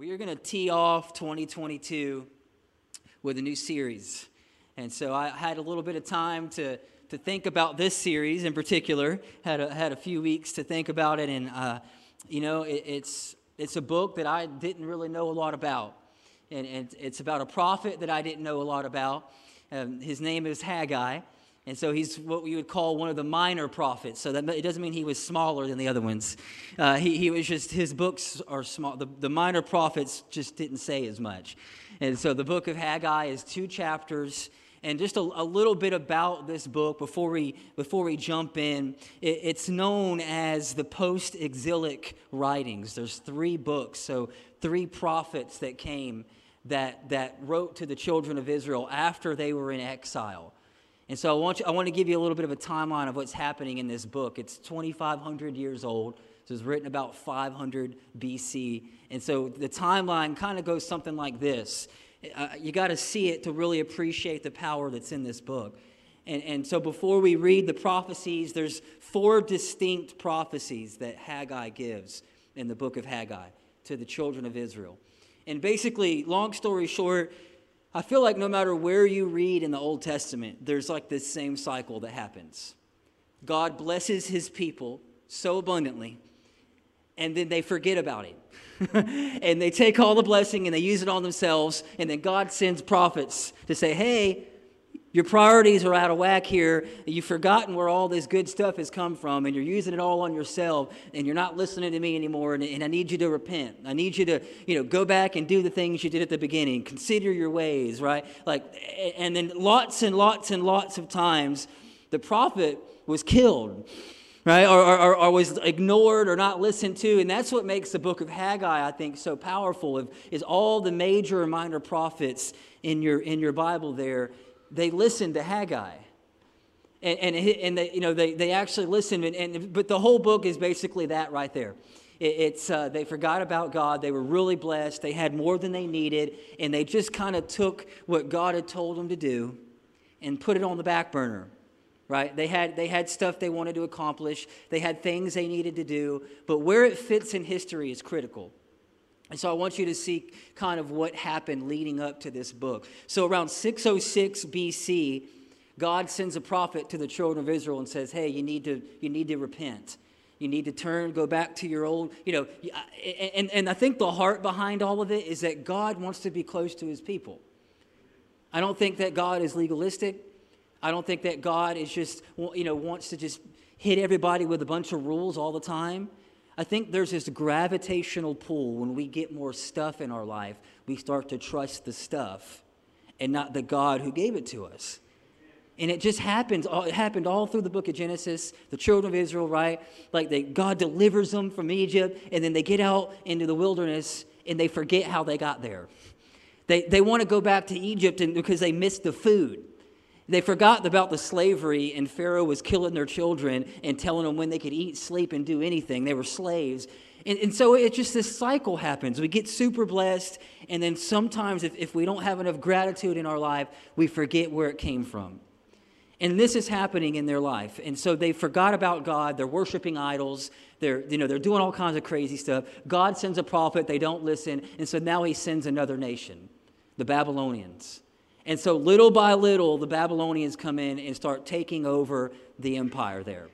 we are going to tee off 2022 with a new series. And so I had a little bit of time to, to think about this series in particular, had a, had a few weeks to think about it. And, uh, you know, it, it's, it's a book that I didn't really know a lot about. And, and it's about a prophet that I didn't know a lot about. Um, his name is Haggai. And so he's what we would call one of the minor prophets. So that it doesn't mean he was smaller than the other ones. Uh, he, he was just, his books are small. The, the minor prophets just didn't say as much. And so the book of Haggai is two chapters. And just a, a little bit about this book before we, before we jump in. It, it's known as the post exilic writings. There's three books, so three prophets that came that, that wrote to the children of Israel after they were in exile. And so I want, you, I want to give you a little bit of a timeline of what's happening in this book. It's 2,500 years old. So it was written about 500 BC. And so the timeline kind of goes something like this. Uh, you got to see it to really appreciate the power that's in this book. And, and so before we read the prophecies, there's four distinct prophecies that Haggai gives in the book of Haggai to the children of Israel. And basically, long story short, I feel like no matter where you read in the Old Testament, there's like this same cycle that happens. God blesses his people so abundantly, and then they forget about it. and they take all the blessing and they use it on themselves, and then God sends prophets to say, hey, your priorities are out of whack here. You've forgotten where all this good stuff has come from, and you're using it all on yourself, and you're not listening to me anymore. And, and, I need you to repent. I need you to, you know, go back and do the things you did at the beginning. Consider your ways, right? Like, and then lots and lots and lots of times, the prophet was killed, right, or, or, or was ignored or not listened to, and that's what makes the book of Haggai, I think, so powerful. Is all the major and minor prophets in your in your Bible there they listened to Haggai. And, and, and they, you know, they, they actually listened. And, and, but the whole book is basically that right there. It, it's, uh, they forgot about God. They were really blessed. They had more than they needed. And they just kind of took what God had told them to do and put it on the back burner right they had they had stuff they wanted to accomplish they had things they needed to do but where it fits in history is critical and so I want you to see kind of what happened leading up to this book. So around 606 BC, God sends a prophet to the children of Israel and says, "Hey, you need to you need to repent. You need to turn, go back to your old, you know." And and I think the heart behind all of it is that God wants to be close to His people. I don't think that God is legalistic. I don't think that God is just you know wants to just hit everybody with a bunch of rules all the time. I think there's this gravitational pull when we get more stuff in our life, we start to trust the stuff and not the God who gave it to us. And it just happens. It happened all through the book of Genesis. The children of Israel, right? Like they, God delivers them from Egypt, and then they get out into the wilderness and they forget how they got there. They, they want to go back to Egypt and, because they missed the food. They forgot about the slavery, and Pharaoh was killing their children and telling them when they could eat, sleep, and do anything. They were slaves. And, and so it just this cycle happens. We get super blessed, and then sometimes, if, if we don't have enough gratitude in our life, we forget where it came from. And this is happening in their life. And so they forgot about God. They're worshiping idols. They're, you know, they're doing all kinds of crazy stuff. God sends a prophet. They don't listen. And so now he sends another nation, the Babylonians. And so, little by little, the Babylonians come in and start taking over the empire there.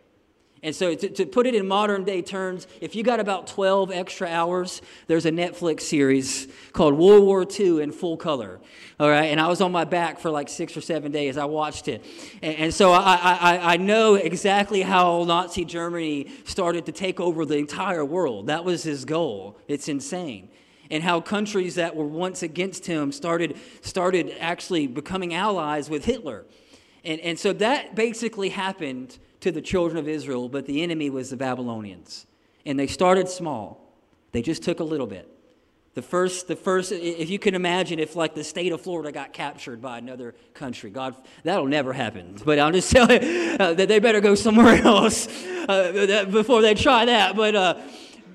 And so, to, to, put it in modern day terms, if you got about 12 extra hours, there's a Netflix series called World War II in full color. All right. And I was on my back for like six or seven days. I watched it. And, and so, I, I, I know exactly how Nazi Germany started to take over the entire world. That was his goal. It's insane and how countries that were once against him started, started actually becoming allies with Hitler. And, and so that basically happened to the children of Israel, but the enemy was the Babylonians. And they started small, they just took a little bit. The first, the first, if you can imagine if like the state of Florida got captured by another country, God, that'll never happen. But I'm just telling you uh, that they better go somewhere else uh, before they try that. But, uh,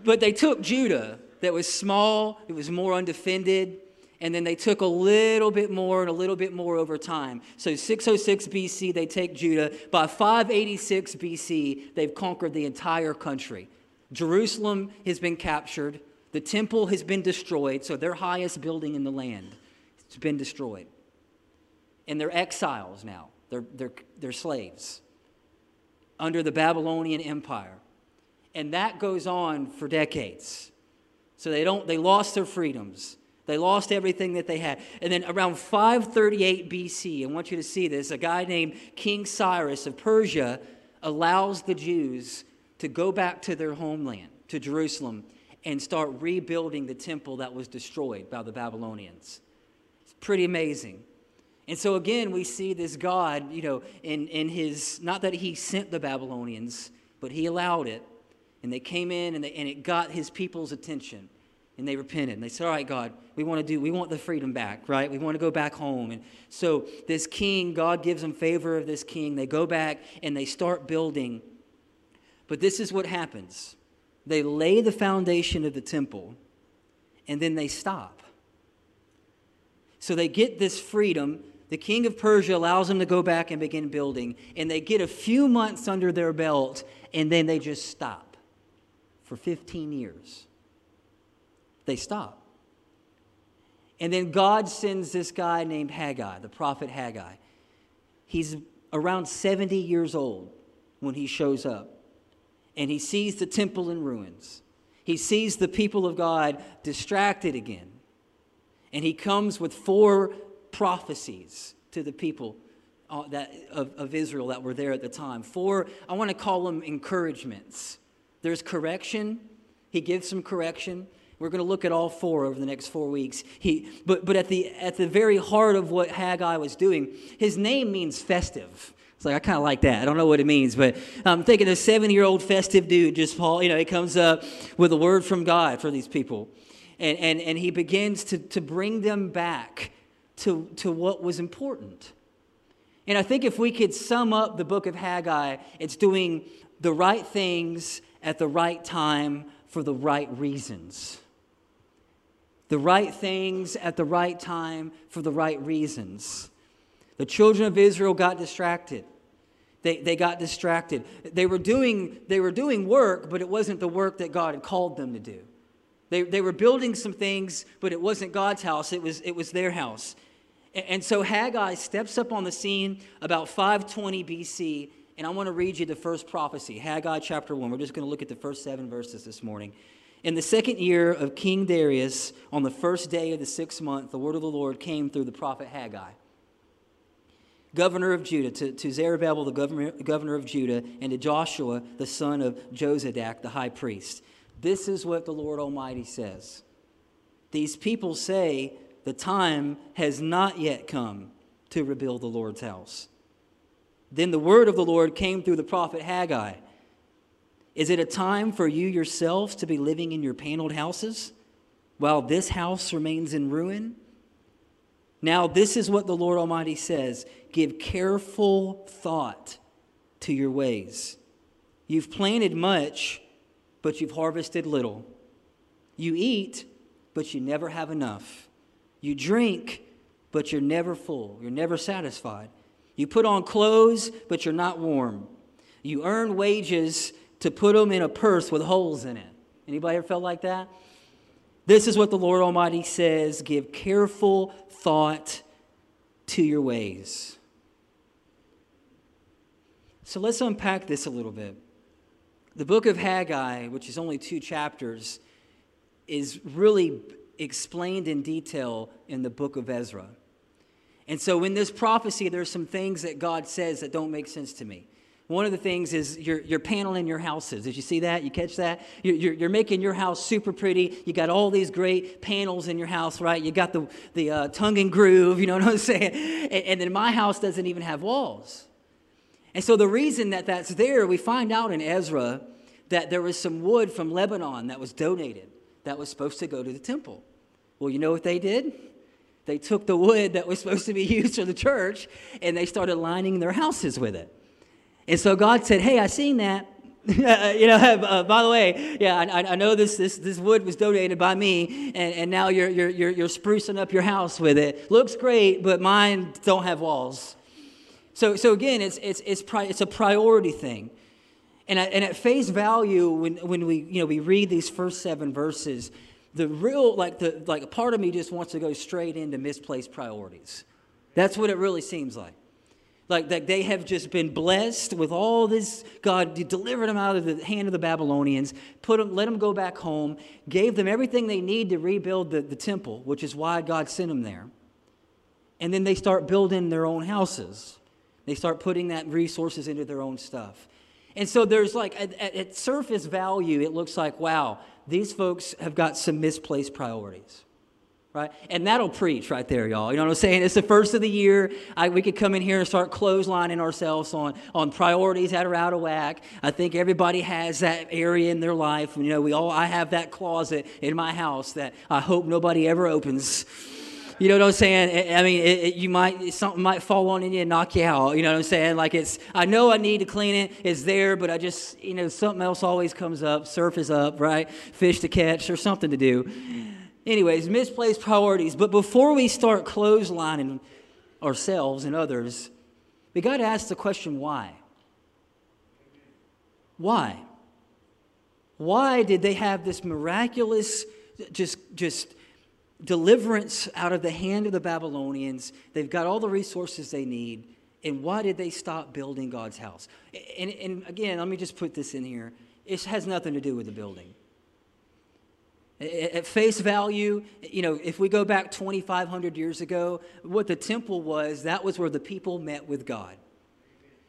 but they took Judah that was small, it was more undefended, and then they took a little bit more and a little bit more over time. So 606 BC, they take Judah. By 586 BC, they've conquered the entire country. Jerusalem has been captured. The temple has been destroyed, so their highest building in the land has been destroyed. And they're exiles now, they're, they're, they're slaves under the Babylonian Empire. And that goes on for decades. So they don't they lost their freedoms. They lost everything that they had. And then around 538 BC, I want you to see this, a guy named King Cyrus of Persia allows the Jews to go back to their homeland, to Jerusalem, and start rebuilding the temple that was destroyed by the Babylonians. It's pretty amazing. And so again, we see this God, you know, in, in his, not that he sent the Babylonians, but he allowed it. And they came in and, they, and it got his people's attention. And they repented. And they said, All right, God, we want to do, we want the freedom back, right? We want to go back home. And so this king, God gives them favor of this king. They go back and they start building. But this is what happens they lay the foundation of the temple and then they stop. So they get this freedom. The king of Persia allows them to go back and begin building, and they get a few months under their belt, and then they just stop for 15 years. They stop. And then God sends this guy named Haggai, the prophet Haggai. He's around 70 years old when he shows up and he sees the temple in ruins. He sees the people of God distracted again. And he comes with four prophecies to the people uh, that, of, of Israel that were there at the time. Four, I want to call them encouragements. There's correction, he gives some correction. We're going to look at all four over the next four weeks. He, but but at, the, at the very heart of what Haggai was doing, his name means festive. It's like, I kind of like that. I don't know what it means, but I'm thinking a seven year old festive dude just, Paul, you know, he comes up with a word from God for these people. And, and, and he begins to, to bring them back to, to what was important. And I think if we could sum up the book of Haggai, it's doing the right things at the right time for the right reasons. The right things at the right time for the right reasons. The children of Israel got distracted. They, they got distracted. They were, doing, they were doing work, but it wasn't the work that God had called them to do. They, they were building some things, but it wasn't God's house, it was, it was their house. And, and so Haggai steps up on the scene about 520 BC, and I want to read you the first prophecy Haggai chapter 1. We're just going to look at the first seven verses this morning. In the second year of King Darius, on the first day of the sixth month, the word of the Lord came through the prophet Haggai governor of Judah, to, to Zerubbabel, the governor, governor of Judah, and to Joshua, the son of Jozadak, the high priest. This is what the Lord Almighty says. These people say the time has not yet come to rebuild the Lord's house. Then the word of the Lord came through the prophet Haggai. Is it a time for you yourselves to be living in your paneled houses while this house remains in ruin? Now, this is what the Lord Almighty says Give careful thought to your ways. You've planted much, but you've harvested little. You eat, but you never have enough. You drink, but you're never full. You're never satisfied. You put on clothes, but you're not warm. You earn wages to put them in a purse with holes in it. Anybody ever felt like that? This is what the Lord Almighty says give careful thought to your ways. So let's unpack this a little bit. The book of Haggai, which is only two chapters, is really explained in detail in the book of Ezra. And so in this prophecy, there's some things that God says that don't make sense to me. One of the things is you're, you're paneling your houses. Did you see that? You catch that? You're, you're, you're, making your house super pretty. You got all these great panels in your house, right? You got the, the uh, tongue and groove, you know what I'm saying? And, and then my house doesn't even have walls. And so the reason that that's there, we find out in Ezra that there was some wood from Lebanon that was donated that was supposed to go to the temple. Well, you know what they did? They took the wood that was supposed to be used for the church and they started lining their houses with it. And so God said, Hey, I seen that. you know, uh, by the way, yeah, I, I, know this, this, this wood was donated by me, and, and now you're, you're, you're, you're sprucing up your house with it. Looks great, but mine don't have walls. So, so again, it's, it's, it's, pri- it's a priority thing. And at, and at face value, when, when we, you know, we read these first seven verses, the real, like, the, like a part of me just wants to go straight into misplaced priorities. That's what it really seems like. Like that they have just been blessed with all this. God delivered them out of the hand of the Babylonians, put them, let them go back home, gave them everything they need to rebuild the, the temple, which is why God sent them there. And then they start building their own houses. They start putting that resources into their own stuff. And so there's like, at, at surface value, it looks like, wow, these folks have got some misplaced priorities right? And that'll preach right there, y'all. You know what I'm saying? It's the first of the year. I, we could come in here and start clotheslining ourselves on, on priorities that are out of whack. I think everybody has that area in their life. You know, we all, I have that closet in my house that I hope nobody ever opens. You know what I'm saying? I mean, it, it, you might something might fall on in you and knock you out. You know what I'm saying? Like it's, I know I need to clean it. It's there, but I just, you know, something else always comes up. Surf is up, right? Fish to catch or something to do. Anyways, misplaced priorities. But before we start clotheslining ourselves and others, we got to ask the question why? Why? Why did they have this miraculous, just, just deliverance out of the hand of the Babylonians? They've got all the resources they need. And why did they stop building God's house? And, and again, let me just put this in here. It has nothing to do with the building. At face value, you know, if we go back 2,500 years ago, what the temple was, that was where the people met with God.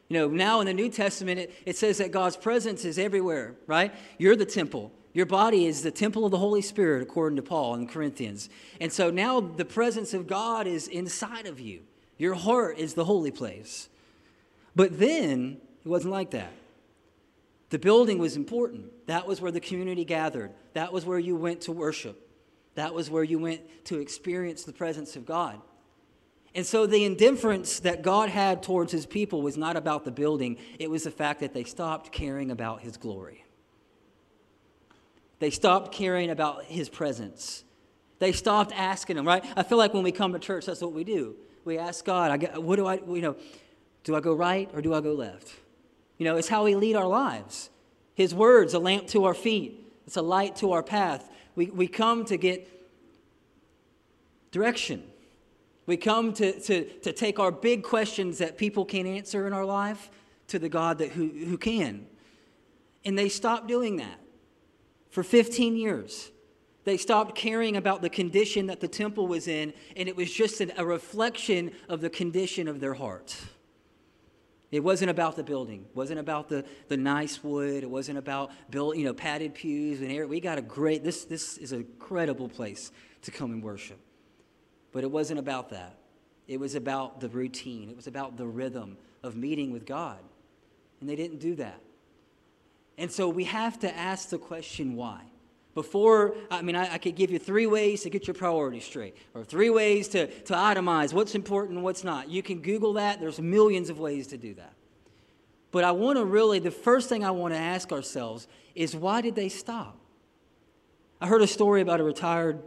You know, now in the New Testament, it, it says that God's presence is everywhere, right? You're the temple. Your body is the temple of the Holy Spirit, according to Paul in Corinthians. And so now the presence of God is inside of you. Your heart is the holy place. But then, it wasn't like that. The building was important. That was where the community gathered. That was where you went to worship. That was where you went to experience the presence of God. And so the indifference that God had towards his people was not about the building, it was the fact that they stopped caring about his glory. They stopped caring about his presence. They stopped asking him, right? I feel like when we come to church, that's what we do. We ask God, I, what do I, you know, do I go right or do I go left? You know, it's how we lead our lives. His words, a lamp to our feet, it's a light to our path. We, we come to get direction. We come to, to, to take our big questions that people can't answer in our life to the God that, who, who can. And they stopped doing that for 15 years. They stopped caring about the condition that the temple was in, and it was just an, a reflection of the condition of their heart. It wasn't about the building. It wasn't about the, the nice wood. It wasn't about build, you know, padded pews and air. We got a great, this, this is a credible place to come and worship. But it wasn't about that. It was about the routine. It was about the rhythm of meeting with God. And they didn't do that. And so we have to ask the question why. Before, I mean, I, I, could give you three ways to get your priorities straight, or three ways to, to itemize what's important and what's not. You can Google that, there's millions of ways to do that. But I want to really, the first thing I want to ask ourselves is why did they stop? I heard a story about a retired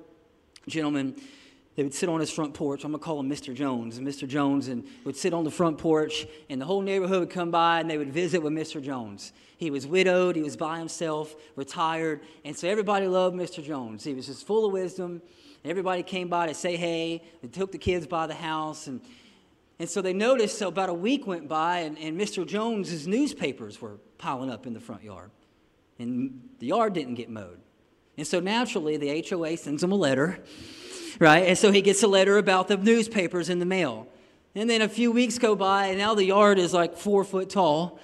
gentleman they would sit on his front porch. I'm going to call him Mr. Jones. Mr. Jones and would sit on the front porch, and the whole neighborhood would come by and they would visit with Mr. Jones. He was widowed, he was by himself, retired, and so everybody loved Mr. Jones. He was just full of wisdom. Everybody came by to say hey. They took the kids by the house, and and so they noticed. So about a week went by, and, and Mr. Jones's newspapers were piling up in the front yard, and the yard didn't get mowed. And so naturally, the HOA sends him a letter right? And so he gets a letter about the newspapers in the mail. And then a few weeks go by, and now the yard is like four foot tall.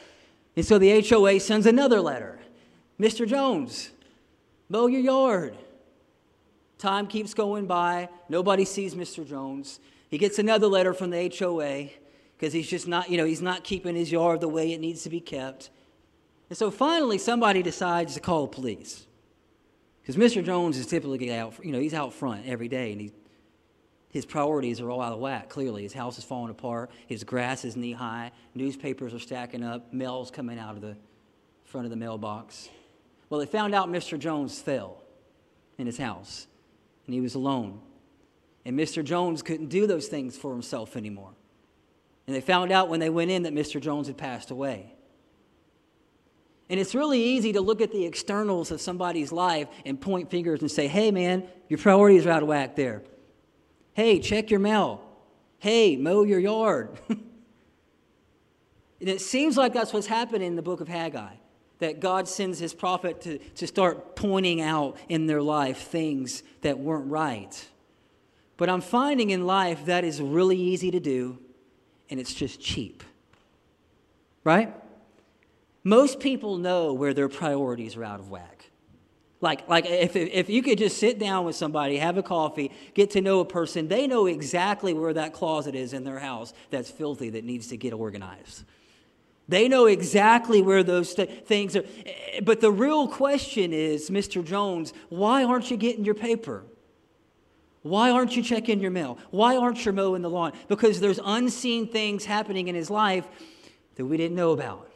And so the HOA sends another letter Mr. Jones, mow your yard. Time keeps going by. Nobody sees Mr. Jones. He gets another letter from the HOA because he's just not, you know, he's not keeping his yard the way it needs to be kept. And so finally, somebody decides to call the police. Because Mr. Jones is typically out, you know, he's out front every day and he, his priorities are all out of whack, clearly. His house is falling apart, his grass is knee high, newspapers are stacking up, mail's coming out of the front of the mailbox. Well, they found out Mr. Jones fell in his house and he was alone. And Mr. Jones couldn't do those things for himself anymore. And they found out when they went in that Mr. Jones had passed away. And it's really easy to look at the externals of somebody's life and point fingers and say, hey, man, your priorities are out of whack there. Hey, check your mail. Hey, mow your yard. and it seems like that's what's happening in the book of Haggai that God sends his prophet to, to start pointing out in their life things that weren't right. But I'm finding in life that is really easy to do, and it's just cheap. Right? Most people know where their priorities are out of whack. Like, like if, if you could just sit down with somebody, have a coffee, get to know a person, they know exactly where that closet is in their house that's filthy that needs to get organized. They know exactly where those th- things are. But the real question is, Mr. Jones, why aren't you getting your paper? Why aren't you checking your mail? Why aren't you mowing the lawn? Because there's unseen things happening in his life that we didn't know about.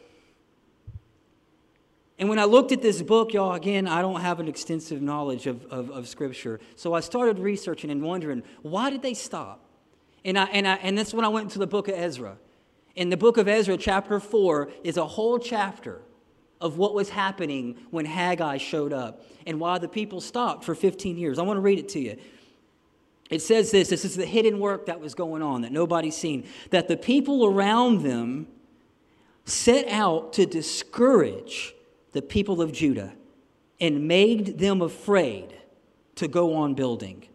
And when I looked at this book, y'all, again, I don't have an extensive knowledge of, of, of, Scripture. So I started researching and wondering, why did they stop? And, I, and, I, and that's when I went to the book of Ezra. In the book of Ezra, chapter 4, is a whole chapter of what was happening when Haggai showed up and why the people stopped for 15 years. I want to read it to you. It says this this is the hidden work that was going on that nobody's seen. That the people around them set out to discourage the people of Judah and made them afraid to go on building.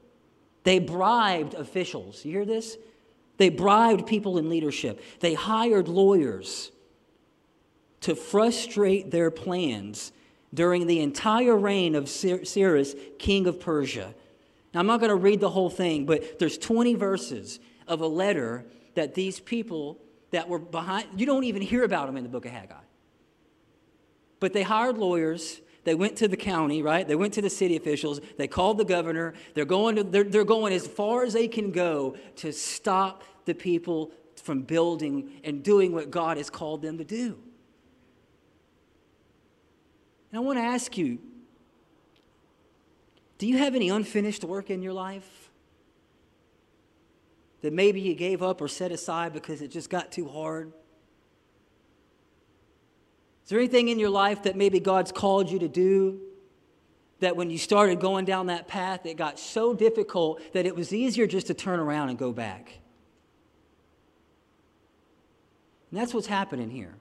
They bribed officials. You hear this? They bribed people in leadership. They hired lawyers to frustrate their plans during the entire reign of Cyrus, king of Persia. Now, I'm not going to read the whole thing, but there's 20 verses of a letter that these people that were behind, you don't even hear about them in the book of Haggai. But they hired lawyers. They went to the county, right? They went to the city officials. They called the governor. They're going, to, they're, they're going as far as they can go to stop the people from building and doing what God has called them to do. And I want to ask you do you have any unfinished work in your life? That maybe you gave up or set aside because it just got too hard? Is there anything in your life that maybe God's called you to do that when you started going down that path, it got so difficult that it was easier just to turn around and go back? And that's what's happening here.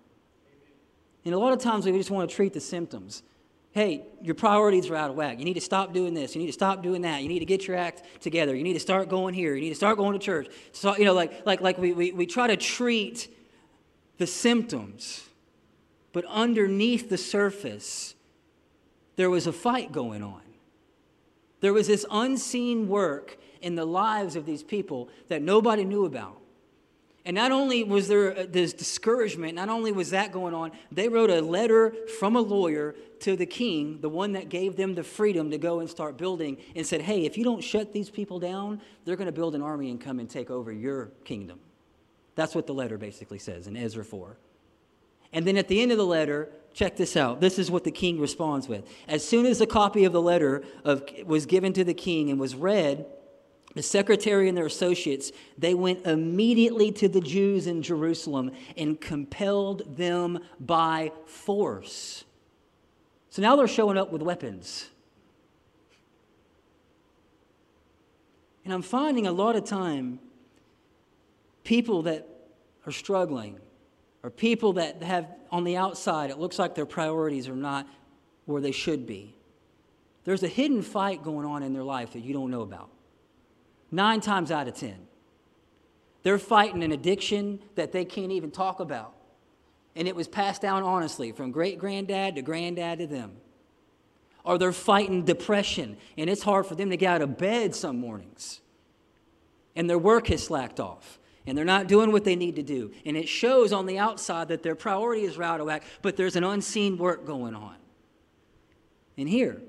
And a lot of times we just want to treat the symptoms. Hey, your priorities are out of whack. You need to stop doing this. You need to stop doing that. You need to get your act together. You need to start going here. You need to start going to church. So, you know, like, like, like we, we, we try to treat the symptoms but underneath the surface, there was a fight going on. There was this unseen work in the lives of these people that nobody knew about. And not only was there uh, this discouragement, not only was that going on, they wrote a letter from a lawyer to the king, the one that gave them the freedom to go and start building, and said, Hey, if you don't shut these people down, they're going to build an army and come and take over your kingdom. That's what the letter basically says in Ezra 4. And then at the end of the letter, check this out. This is what the king responds with. As soon as a copy of the letter of, was given to the king and was read, the secretary and their associates, they went immediately to the Jews in Jerusalem and compelled them by force. So now they're showing up with weapons. And I'm finding a lot of time people that are struggling or people that have on the outside, it looks like their priorities are not where they should be. There's a hidden fight going on in their life that you don't know about. Nine times out of ten. They're fighting an addiction that they can't even talk about. And it was passed down honestly from great granddad to granddad to them. Or they're fighting depression, and it's hard for them to get out of bed some mornings. And their work has slacked off and they're not doing what they need to do. And it shows on the outside that their priority is of whack, but there's an unseen work going on. And here,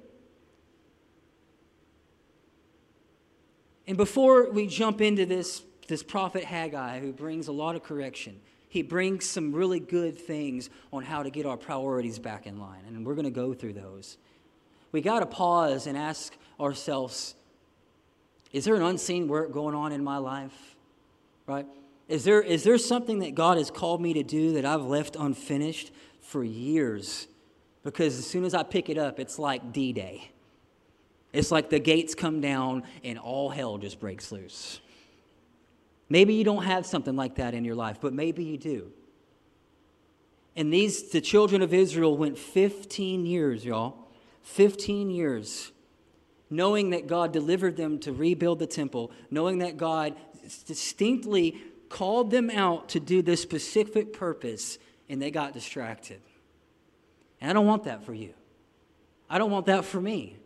and before we jump into this, this prophet Haggai, who brings a lot of correction, he brings some really good things on how to get our priorities back in line. And we're going to go through those. We got to pause and ask ourselves is there an unseen work going on in my life? Right? Is there, is there something that God has called me to do that I've left unfinished for years? Because as soon as I pick it up, it's like D Day. It's like the gates come down and all hell just breaks loose. Maybe you don't have something like that in your life, but maybe you do. And these, the children of Israel went 15 years, y'all, 15 years, knowing that God delivered them to rebuild the temple, knowing that God distinctly called them out to do this specific purpose, and they got distracted. And I don't want that for you. I don't want that for me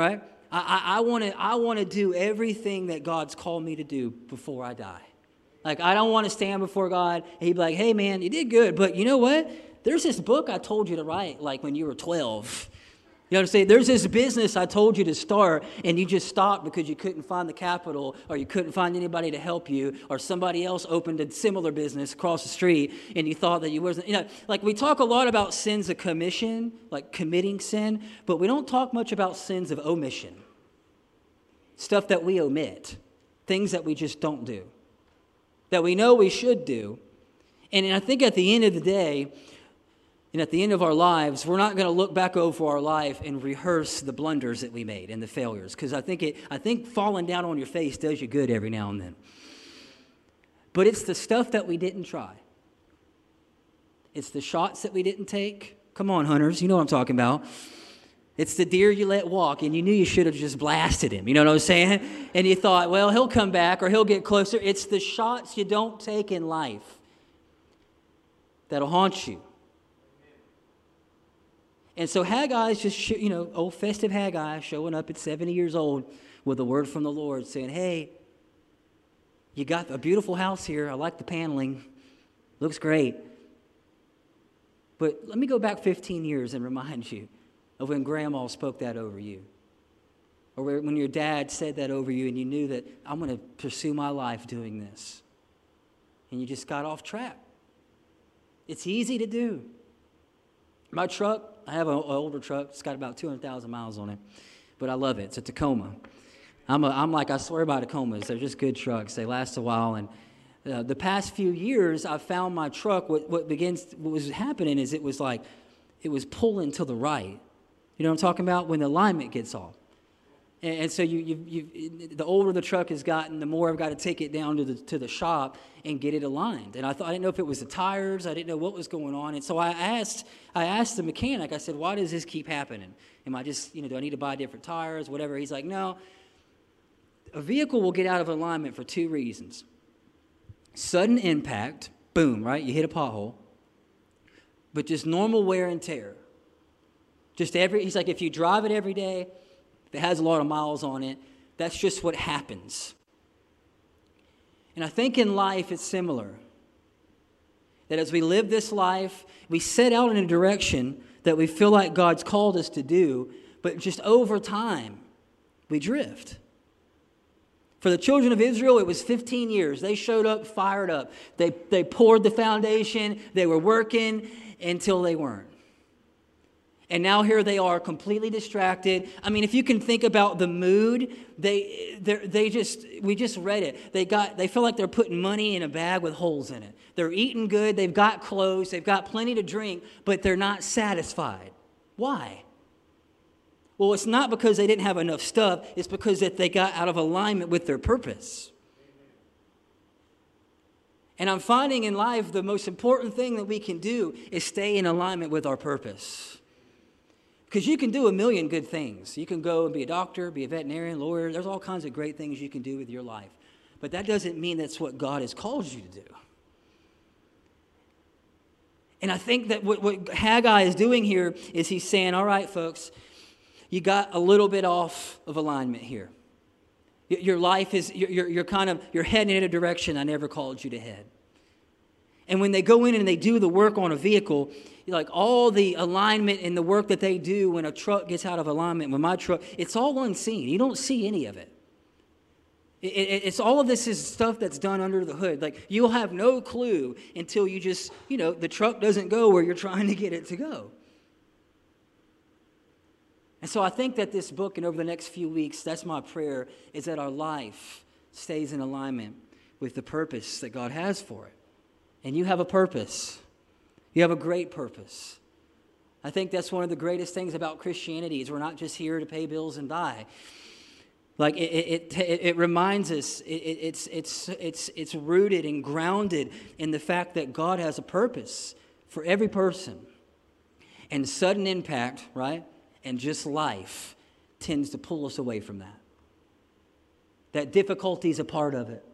right? I, I, I want to do everything that God's called me to do before I die. Like, I don't want to stand before God and He'd be like, hey, man, you did good, but you know what? There's this book I told you to write, like when you were 12. You know what I'm saying? There's this business I told you to start, and you just stopped because you couldn't find the capital, or you couldn't find anybody to help you, or somebody else opened a similar business across the street, and you thought that you wasn't. You know, like we talk a lot about sins of commission, like committing sin, but we don't talk much about sins of omission. Stuff that we omit, things that we just don't do, that we know we should do. And I think at the end of the day, and at the end of our lives, we're not going to look back over our life and rehearse the blunders that we made and the failures, because I think it, I think falling down on your face does you good every now and then. But it's the stuff that we didn't try. It's the shots that we didn't take. Come on, hunters, you know what I'm talking about. It's the deer you let walk, and you knew you should have just blasted him. You know what I'm saying? And you thought, well, he'll come back or he'll get closer. It's the shots you don't take in life that'll haunt you. And so Haggai is just, you know, old festive Haggai showing up at 70 years old with a word from the Lord saying, hey, you got a beautiful house here. I like the paneling. Looks great. But let me go back 15 years and remind you of when grandma spoke that over you. Or when your dad said that over you and you knew that I'm going to pursue my life doing this. And you just got off track. It's easy to do. My truck, I have an older truck. It's got about 200,000 miles on it, but I love it. It's a Tacoma. I'm, a, I'm like, I swear by Tacomas. They're just good trucks. They last a while. And uh, the past few years, I found my truck, what, what begins, what was happening is it was like, it was pulling to the right. You know what I'm talking about? When the alignment gets off. And, and so you, you, you, the older the truck has gotten, the more I've got to take it down to the, to the shop and get it aligned. And I thought I didn't know if it was the tires. I didn't know what was going on. And so I asked, I asked the mechanic. I said, "Why does this keep happening? Am I just, you know, do I need to buy different tires, whatever?" He's like, "No. A vehicle will get out of alignment for two reasons: sudden impact, boom, right? You hit a pothole, but just normal wear and tear. Just every. He's like, if you drive it every day." That has a lot of miles on it, that's just what happens. And I think in life it's similar. That as we live this life, we set out in a direction that we feel like God's called us to do, but just over time, we drift. For the children of Israel, it was 15 years. They showed up fired up. They, they poured the foundation, they were working until they weren't. And now here they are completely distracted. I mean, if you can think about the mood, they, they just, we just read it. They got, they feel like they're putting money in a bag with holes in it. They're eating good, they've got clothes, they've got plenty to drink, but they're not satisfied. Why? Well, it's not because they didn't have enough stuff, it's because that they got out of alignment with their purpose. And I'm finding in life the most important thing that we can do is stay in alignment with our purpose. Because you can do a million good things. You can go and be a doctor, be a veterinarian, lawyer. There's all kinds of great things you can do with your life. But that doesn't mean that's what God has called you to do. And I think that what, what Haggai is doing here is he's saying, all right, folks, you got a little bit off of alignment here. Your life is, you're, you're kind of, you're heading in a direction I never called you to head. And when they go in and they do the work on a vehicle, like all the alignment and the work that they do when a truck gets out of alignment, when my truck, it's all unseen. You don't see any of it. it, it it's all of this is stuff that's done under the hood. Like you'll have no clue until you just, you know, the truck doesn't go where you're trying to get it to go. And so I think that this book and over the next few weeks, that's my prayer, is that our life stays in alignment with the purpose that God has for it. And you have a purpose. You have a great purpose. I think that's one of the greatest things about Christianity is we're not just here to pay bills and die. Like it, it, it, it reminds us, it, it's, it's, it's, it's rooted and grounded in the fact that God has a purpose for every person. And sudden impact, right, and just life tends to pull us away from that. That difficulty is a part of it.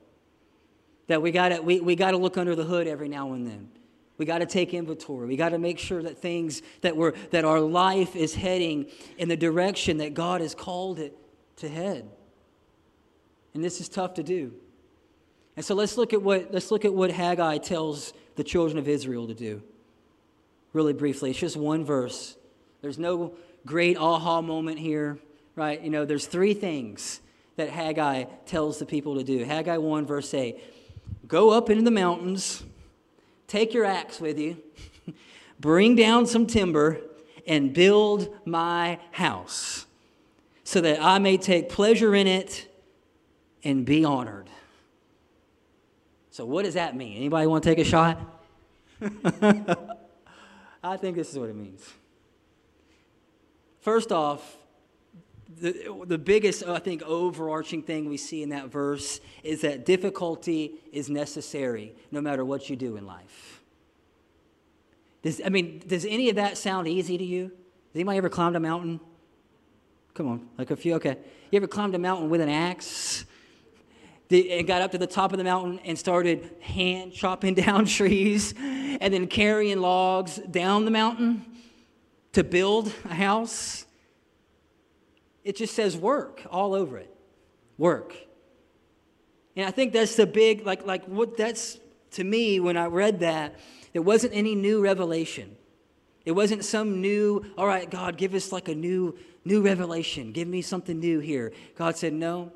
That we got we, we to look under the hood every now and then. We got to take inventory. We got to make sure that things that we're that our life is heading in the direction that God has called it to head. And this is tough to do. And so let's look at what let's look at what Haggai tells the children of Israel to do. Really briefly, it's just one verse. There's no great aha moment here, right? You know, there's three things that Haggai tells the people to do. Haggai 1 verse 8. Go up into the mountains Take your axe with you, bring down some timber, and build my house, so that I may take pleasure in it and be honored. So, what does that mean? Anybody want to take a shot? I think this is what it means. First off, the, the biggest, I think, overarching thing we see in that verse is that difficulty is necessary no matter what you do in life. Does, I mean, does any of that sound easy to you? Has anybody ever climbed a mountain? Come on, like a few, okay. You ever climbed a mountain with an axe? and got up to the top of the mountain and started hand chopping down trees and then carrying logs down the mountain to build a house? It just says work all over it. Work. And I think that's the big, like, like what that's to me when I read that, there wasn't any new revelation. It wasn't some new, all right, God, give us like a new, new revelation. Give me something new here. God said, No,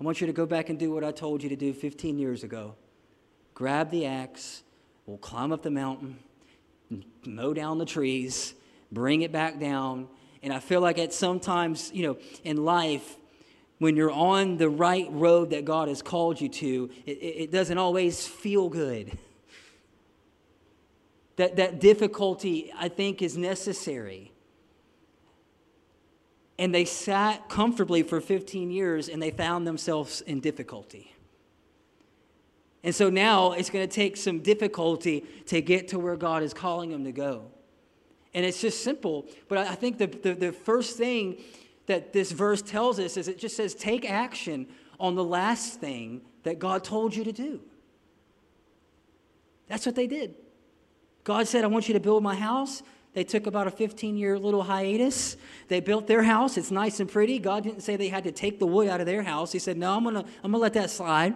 I want you to go back and do what I told you to do 15 years ago. Grab the axe, we'll climb up the mountain, mow down the trees, bring it back down, and I feel like at sometimes, you know, in life, when you're on the right road that God has called you to, it, it doesn't always feel good. That, that difficulty, I think, is necessary. And they sat comfortably for 15 years and they found themselves in difficulty. And so now it's going to take some difficulty to get to where God is calling them to go. And it's just simple. But I think the, the, the, first thing that this verse tells us is it just says, take action on the last thing that God told you to do. That's what they did. God said, I want you to build my house. They took about a 15 year little hiatus. They built their house. It's nice and pretty. God didn't say they had to take the wood out of their house. He said, No, I'm going to I'm going to let that slide.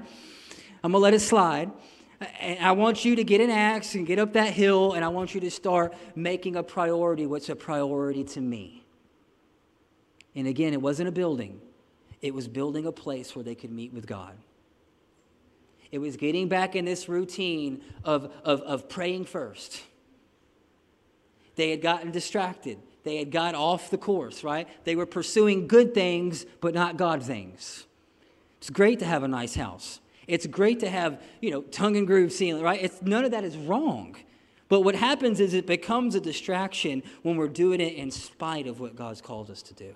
I'm going to let it slide. I want you to get an axe and get up that hill, and I want you to start making a priority what's a priority to me. And again, it wasn't a building, it was building a place where they could meet with God. It was getting back in this routine of, of, of praying first. They had gotten distracted. They had got off the course, right? They were pursuing good things, but not God things. It's great to have a nice house. It's great to have, you know, tongue and groove ceiling, right? It's, none of that is wrong. But what happens is it becomes a distraction when we're doing it in spite of what God's called us to do.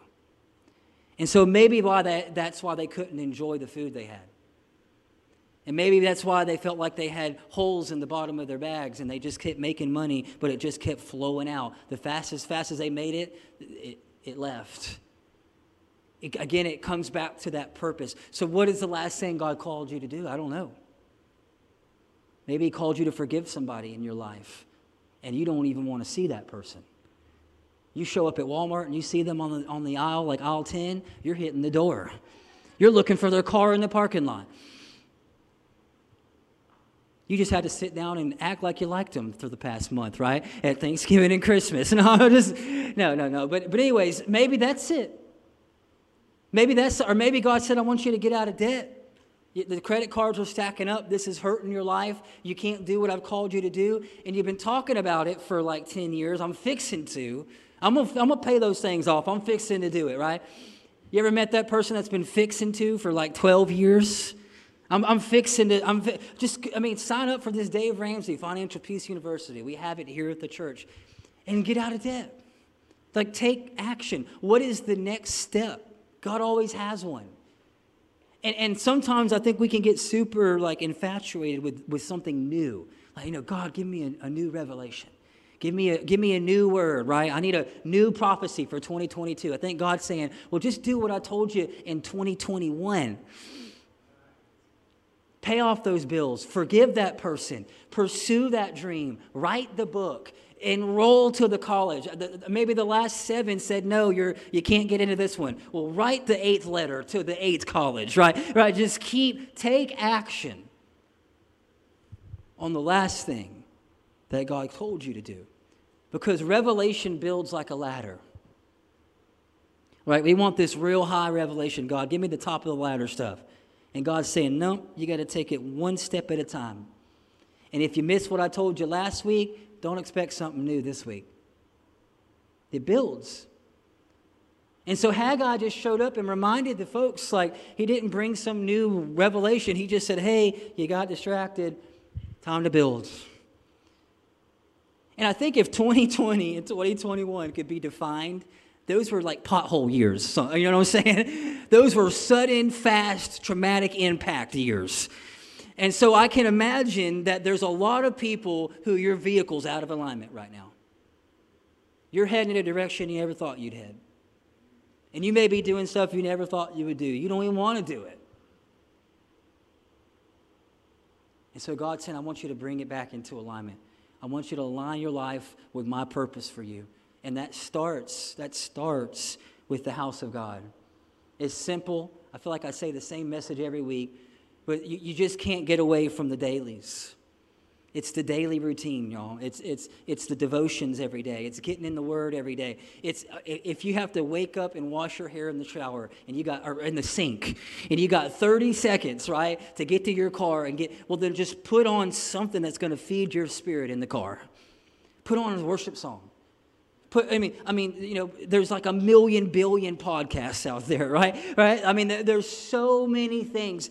And so maybe why that, that's why they couldn't enjoy the food they had. And maybe that's why they felt like they had holes in the bottom of their bags and they just kept making money, but it just kept flowing out. The fast as fast as they made it, it, it left. It, again, it comes back to that purpose. So, what is the last thing God called you to do? I don't know. Maybe He called you to forgive somebody in your life, and you don't even want to see that person. You show up at Walmart and you see them on the, on the aisle, like aisle 10, you're hitting the door. You're looking for their car in the parking lot. You just had to sit down and act like you liked them for the past month, right? At Thanksgiving and Christmas. No, just, no, no, no. But, but anyways, maybe that's it. Maybe that's, or maybe God said, I want you to get out of debt. The credit cards are stacking up. This is hurting your life. You can't do what I've called you to do. And you've been talking about it for like 10 years. I'm fixing to. I'm going to I'm gonna pay those things off. I'm fixing to do it, right? You ever met that person that's been fixing to for like 12 years? I'm, I'm fixing to, I'm fi- just, I mean, sign up for this Dave Ramsey Financial Peace University. We have it here at the church. And get out of debt. Like, take action. What is the next step? God always has one. And, and sometimes I think we can get super like infatuated with, with something new. Like, you know, God, give me a, a new revelation. Give me, a, give me a new word, right? I need a new prophecy for 2022. I think God's saying, well, just do what I told you in 2021. Pay off those bills, forgive that person, pursue that dream, write the book, enroll to the college. Maybe the last seven said, no, you're, you can't get into this one. Well, write the eighth letter to the eighth college, right? Right? Just keep, take action on the last thing that God told you to do. Because revelation builds like a ladder. Right? We want this real high revelation. God, give me the top of the ladder stuff. And God's saying, no, you got to take it one step at a time. And if you miss what I told you last week, don't expect something new this week. It builds. And so Haggai just showed up and reminded the folks, like, he didn't bring some new revelation. He just said, hey, you got distracted. Time to build. And I think if 2020 and 2021 could be defined, those were like pothole years. So, you know what I'm saying? Those were sudden, fast, traumatic impact years. And so I can imagine that there's a lot of people who your vehicle's out of alignment right now. You're heading in a direction you never thought you'd head. And you may be doing stuff you never thought you would do. You don't even want to do it. And so God said, I want you to bring it back into alignment. I want you to align your life with my purpose for you. And that starts, that starts with the house of God. It's simple. I feel like I say the same message every week, but you, you just can't get away from the dailies. It's the daily routine, y'all. It's, it's, it's the devotions every day. It's getting in the Word every day. It's uh, if you have to wake up and wash your hair in the shower and you got or in the sink and you got 30 seconds, right, to get to your car and get well, then just put on something that's going to feed your spirit in the car. Put on a worship song. Put, I mean, I mean, you know, there's like a million billion podcasts out there, right? Right? I mean, there's so many things.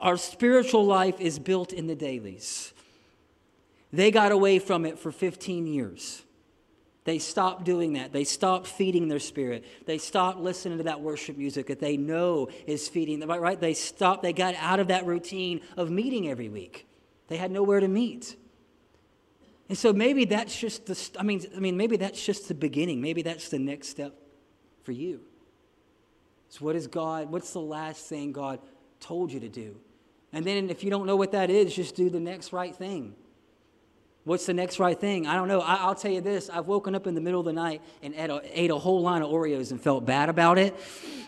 Our spiritual life is built in the dailies. They got away from it for 15 years. They stopped doing that. They stopped feeding their spirit. They stopped listening to that worship music that they know is feeding them, right? They stopped, they got out of that routine of meeting every week. They had nowhere to meet. And so maybe that's just the, I mean, I mean, maybe that's just the beginning. Maybe that's the next step for you. So, what is God, what's the last thing God told you to do? And then if you don't know what that is, just do the next right thing. What's the next right thing? I don't know. I, will tell you this I've woken up in the middle of the night and ate a, ate a whole line of Oreos and felt bad about it.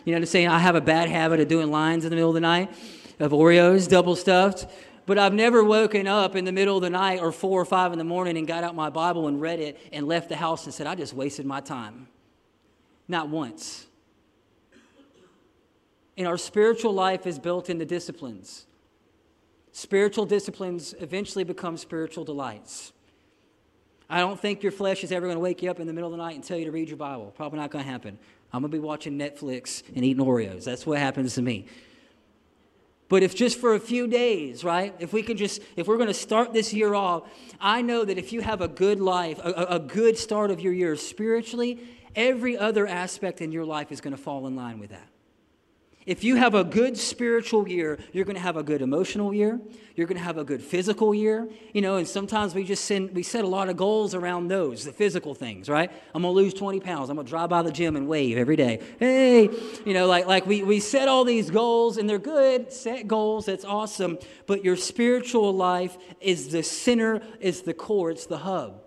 You know what I'm saying? I have a bad habit of doing lines in the middle of the night of Oreos, double stuffed. But I've never woken up in the middle of the night or four or five in the morning and got out my Bible and read it and left the house and said, I just wasted my time. Not once. And our spiritual life is built in the disciplines. Spiritual disciplines eventually become spiritual delights. I don't think your flesh is ever going to wake you up in the middle of the night and tell you to read your Bible. Probably not going to happen. I'm going to be watching Netflix and eating Oreos. That's what happens to me. But if just for a few days, right? If we can just, if we're going to start this year off, I know that if you have a good life, a, a good start of your year spiritually, every other aspect in your life is going to fall in line with that. If you have a good spiritual year, you're going to have a good emotional year. You're going to have a good physical year. You know, and sometimes we just send, we set a lot of goals around those, the physical things, right? I'm going to lose 20 pounds. I'm going to drive by the gym and wave every day. Hey, you know, like, like we, we set all these goals and they're good, set goals. That's awesome. But your spiritual life is the center, is the core, it's the hub.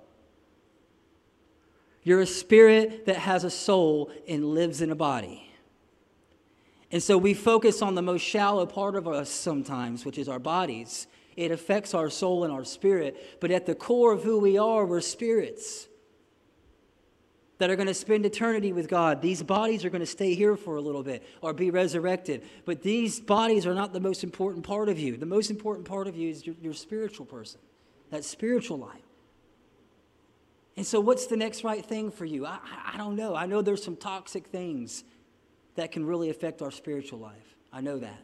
You're a spirit that has a soul and lives in a body. And so we focus on the most shallow part of us sometimes, which is our bodies. It affects our soul and our spirit. But at the core of who we are, we're spirits that are going to spend eternity with God. These bodies are going to stay here for a little bit or be resurrected. But these bodies are not the most important part of you. The most important part of you is your, your spiritual person, that spiritual life. And so, what's the next right thing for you? I, I don't know. I know there's some toxic things that can really affect our spiritual life. I know that.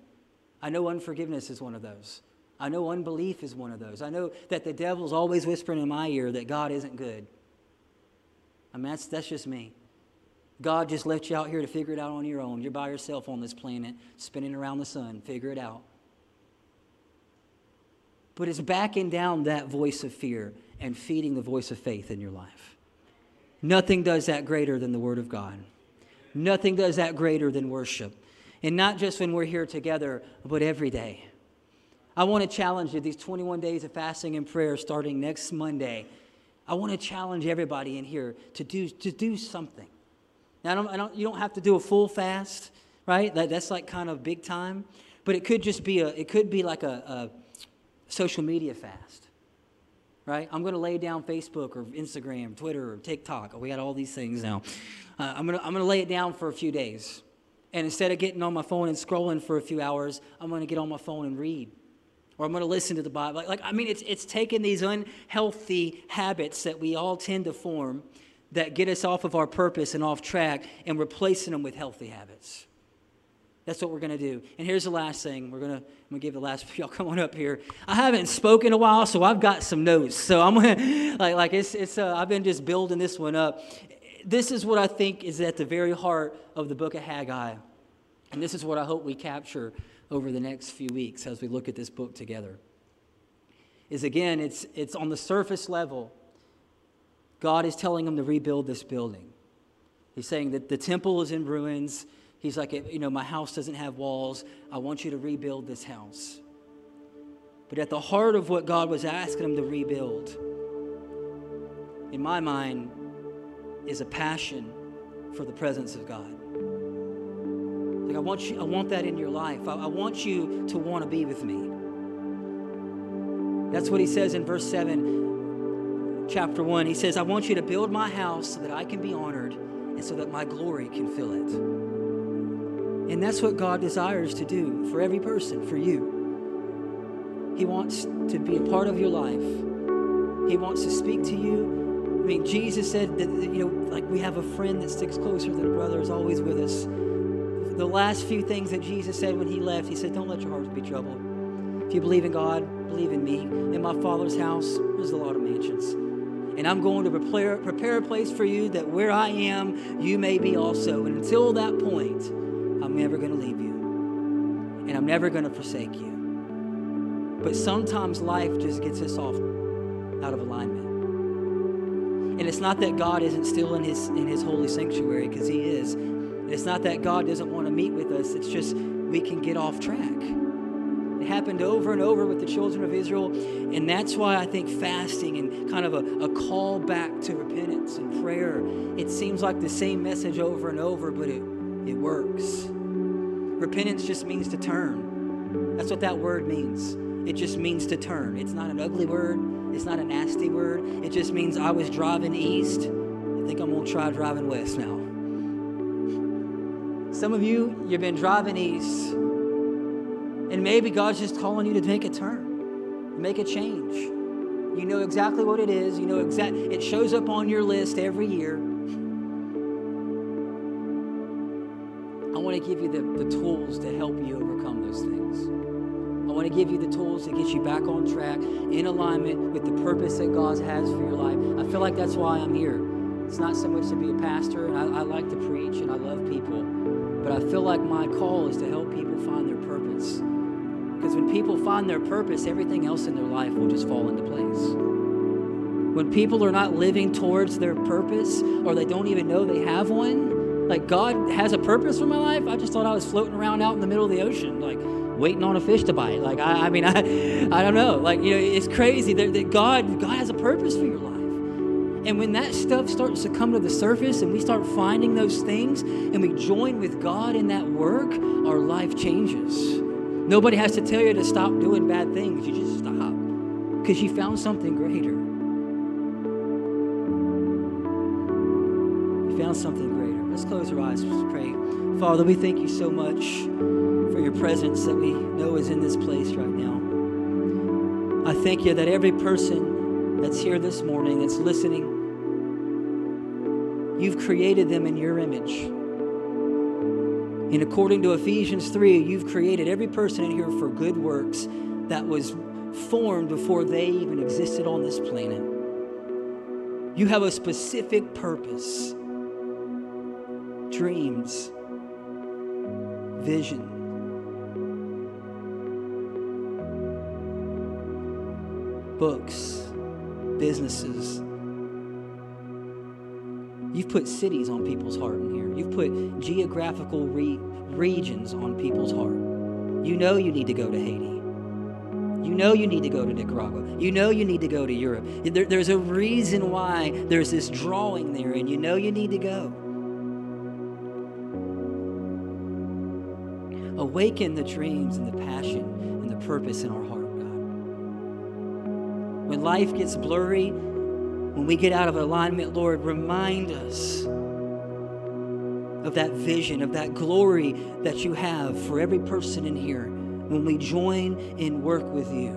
I know unforgiveness is one of those. I know unbelief is one of those. I know that the devil's always whispering in my ear that God isn't good. I mean, that's, that's just me. God just left you out here to figure it out on your own. You're by yourself on this planet, spinning around the sun. Figure it out. But it's backing down that voice of fear and feeding the voice of faith in your life. Nothing does that greater than the Word of God. Nothing does that greater than worship. And not just when we're here together, but every day. I want to challenge you these 21 days of fasting and prayer starting next Monday. I want to challenge everybody in here to do, to do something. Now, I don't, I don't, you don't have to do a full fast, right? That, that's like kind of big time. But it could just be a, it could be like a, a social media fast, right? I'm going to lay down Facebook or Instagram, Twitter, or TikTok. We got all these things now. Uh, I'm going to I'm going to lay it down for a few days. And instead of getting on my phone and scrolling for a few hours, I'm going to get on my phone and read. Or I'm going to listen to the Bible. Like, like I mean, it's, it's taking these unhealthy habits that we all tend to form that get us off of our purpose and off track and replacing them with healthy habits. That's what we're going to do. And here's the last thing. We're going to, I'm to give the last, y'all come on up here. I haven't spoken in a while, so I've got some notes. So I'm to, like, like it's, it's, uh, I've been just building this one up. This is what I think is at the very heart of the book of Haggai. And this is what I hope we capture over the next few weeks as we look at this book together. Is again, it's, it's on the surface level. God is telling them to rebuild this building. He's saying that the temple is in ruins. He's like, you know, my house doesn't have walls. I want you to rebuild this house. But at the heart of what God was asking him to rebuild, in my mind, is a passion for the presence of God. Like I want you, I want that in your life. I, I want you to want to be with me. That's what he says in verse 7, chapter 1. He says, I want you to build my house so that I can be honored and so that my glory can fill it. And that's what God desires to do for every person, for you. He wants to be a part of your life. He wants to speak to you. I mean, Jesus said that, you know, like we have a friend that sticks closer than a brother is always with us the last few things that Jesus said when he left, he said, Don't let your hearts be troubled. If you believe in God, believe in me. In my Father's house, there's a lot of mansions. And I'm going to prepare, prepare a place for you that where I am, you may be also. And until that point, I'm never going to leave you. And I'm never going to forsake you. But sometimes life just gets us off out of alignment. And it's not that God isn't still in his, in his holy sanctuary, because he is. It's not that God doesn't want to meet with us, it's just we can get off track. It happened over and over with the children of Israel, and that's why I think fasting and kind of a, a call back to repentance and prayer, it seems like the same message over and over, but it, it works. Repentance just means to turn. That's what that word means. It just means to turn. It's not an ugly word, it's not a nasty word. It just means I was driving east. I think I'm going to try driving west now. Some of you, you've been driving east, and maybe God's just calling you to make a turn, make a change. You know exactly what it is. You know exact. It shows up on your list every year. To give you the, the tools to help you overcome those things. I want to give you the tools to get you back on track, in alignment with the purpose that God has for your life. I feel like that's why I'm here. It's not so much to be a pastor, and I, I like to preach, and I love people. But I feel like my call is to help people find their purpose. Because when people find their purpose, everything else in their life will just fall into place. When people are not living towards their purpose or they don't even know they have one, like God has a purpose for my life, I just thought I was floating around out in the middle of the ocean, like waiting on a fish to bite. Like, I, I mean, I, I don't know. Like, you know, it's crazy that, that God, God has a purpose for your life. And when that stuff starts to come to the surface and we start finding those things and we join with God in that work, our life changes. Nobody has to tell you to stop doing bad things. You just stop because you found something greater. Something greater. Let's close our eyes. Let's pray. Father, we thank you so much for your presence that we know is in this place right now. I thank you that every person that's here this morning, that's listening, you've created them in your image. And according to Ephesians 3, you've created every person in here for good works that was formed before they even existed on this planet. You have a specific purpose. Dreams, vision. Books, businesses. You've put cities on people's heart in here. You've put geographical re- regions on people's heart. You know you need to go to Haiti. You know you need to go to Nicaragua. You know you need to go to Europe. There, there's a reason why there's this drawing there, and you know you need to go. Awaken the dreams and the passion and the purpose in our heart, God. When life gets blurry, when we get out of alignment, Lord, remind us of that vision, of that glory that you have for every person in here when we join in work with you.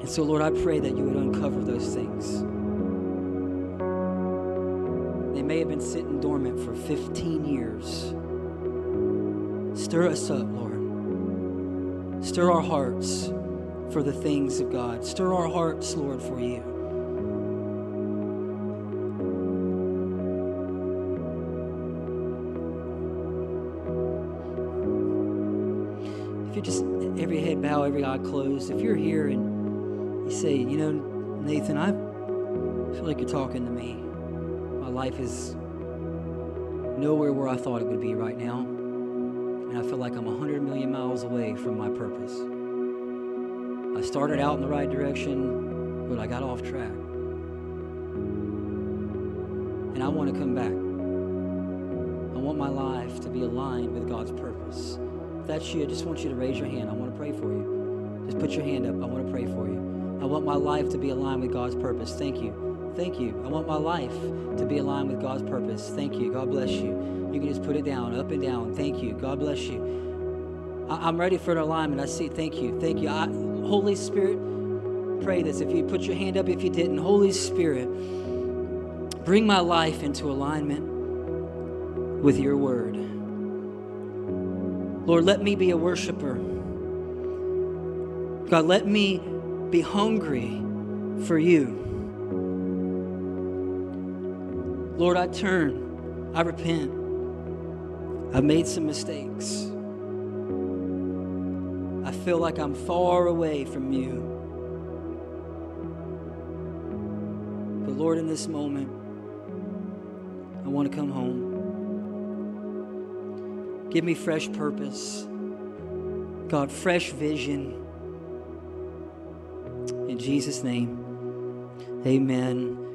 And so, Lord, I pray that you would uncover those things. May have been sitting dormant for 15 years. Stir us up, Lord. Stir our hearts for the things of God. Stir our hearts, Lord, for you. If you're just every head bow, every eye closed, if you're here and you say, you know, Nathan, I feel like you're talking to me. Life is nowhere where I thought it would be right now. And I feel like I'm 100 million miles away from my purpose. I started out in the right direction, but I got off track. And I want to come back. I want my life to be aligned with God's purpose. If that's you, I just want you to raise your hand. I want to pray for you. Just put your hand up. I want to pray for you. I want my life to be aligned with God's purpose. Thank you. Thank you. I want my life to be aligned with God's purpose. Thank you. God bless you. You can just put it down, up and down. Thank you. God bless you. I- am ready for an alignment. I see. Thank you. Thank you. I, Holy Spirit, pray this. If you put your hand up, if you didn't, Holy Spirit, bring my life into alignment with your word. Lord, let me be a worshiper. God, let me be hungry for you. Lord, I turn, I repent. I've made some mistakes. I feel like I'm far away from you. But Lord, in this moment, I want to come home. Give me fresh purpose. God, fresh vision. In Jesus' name, amen.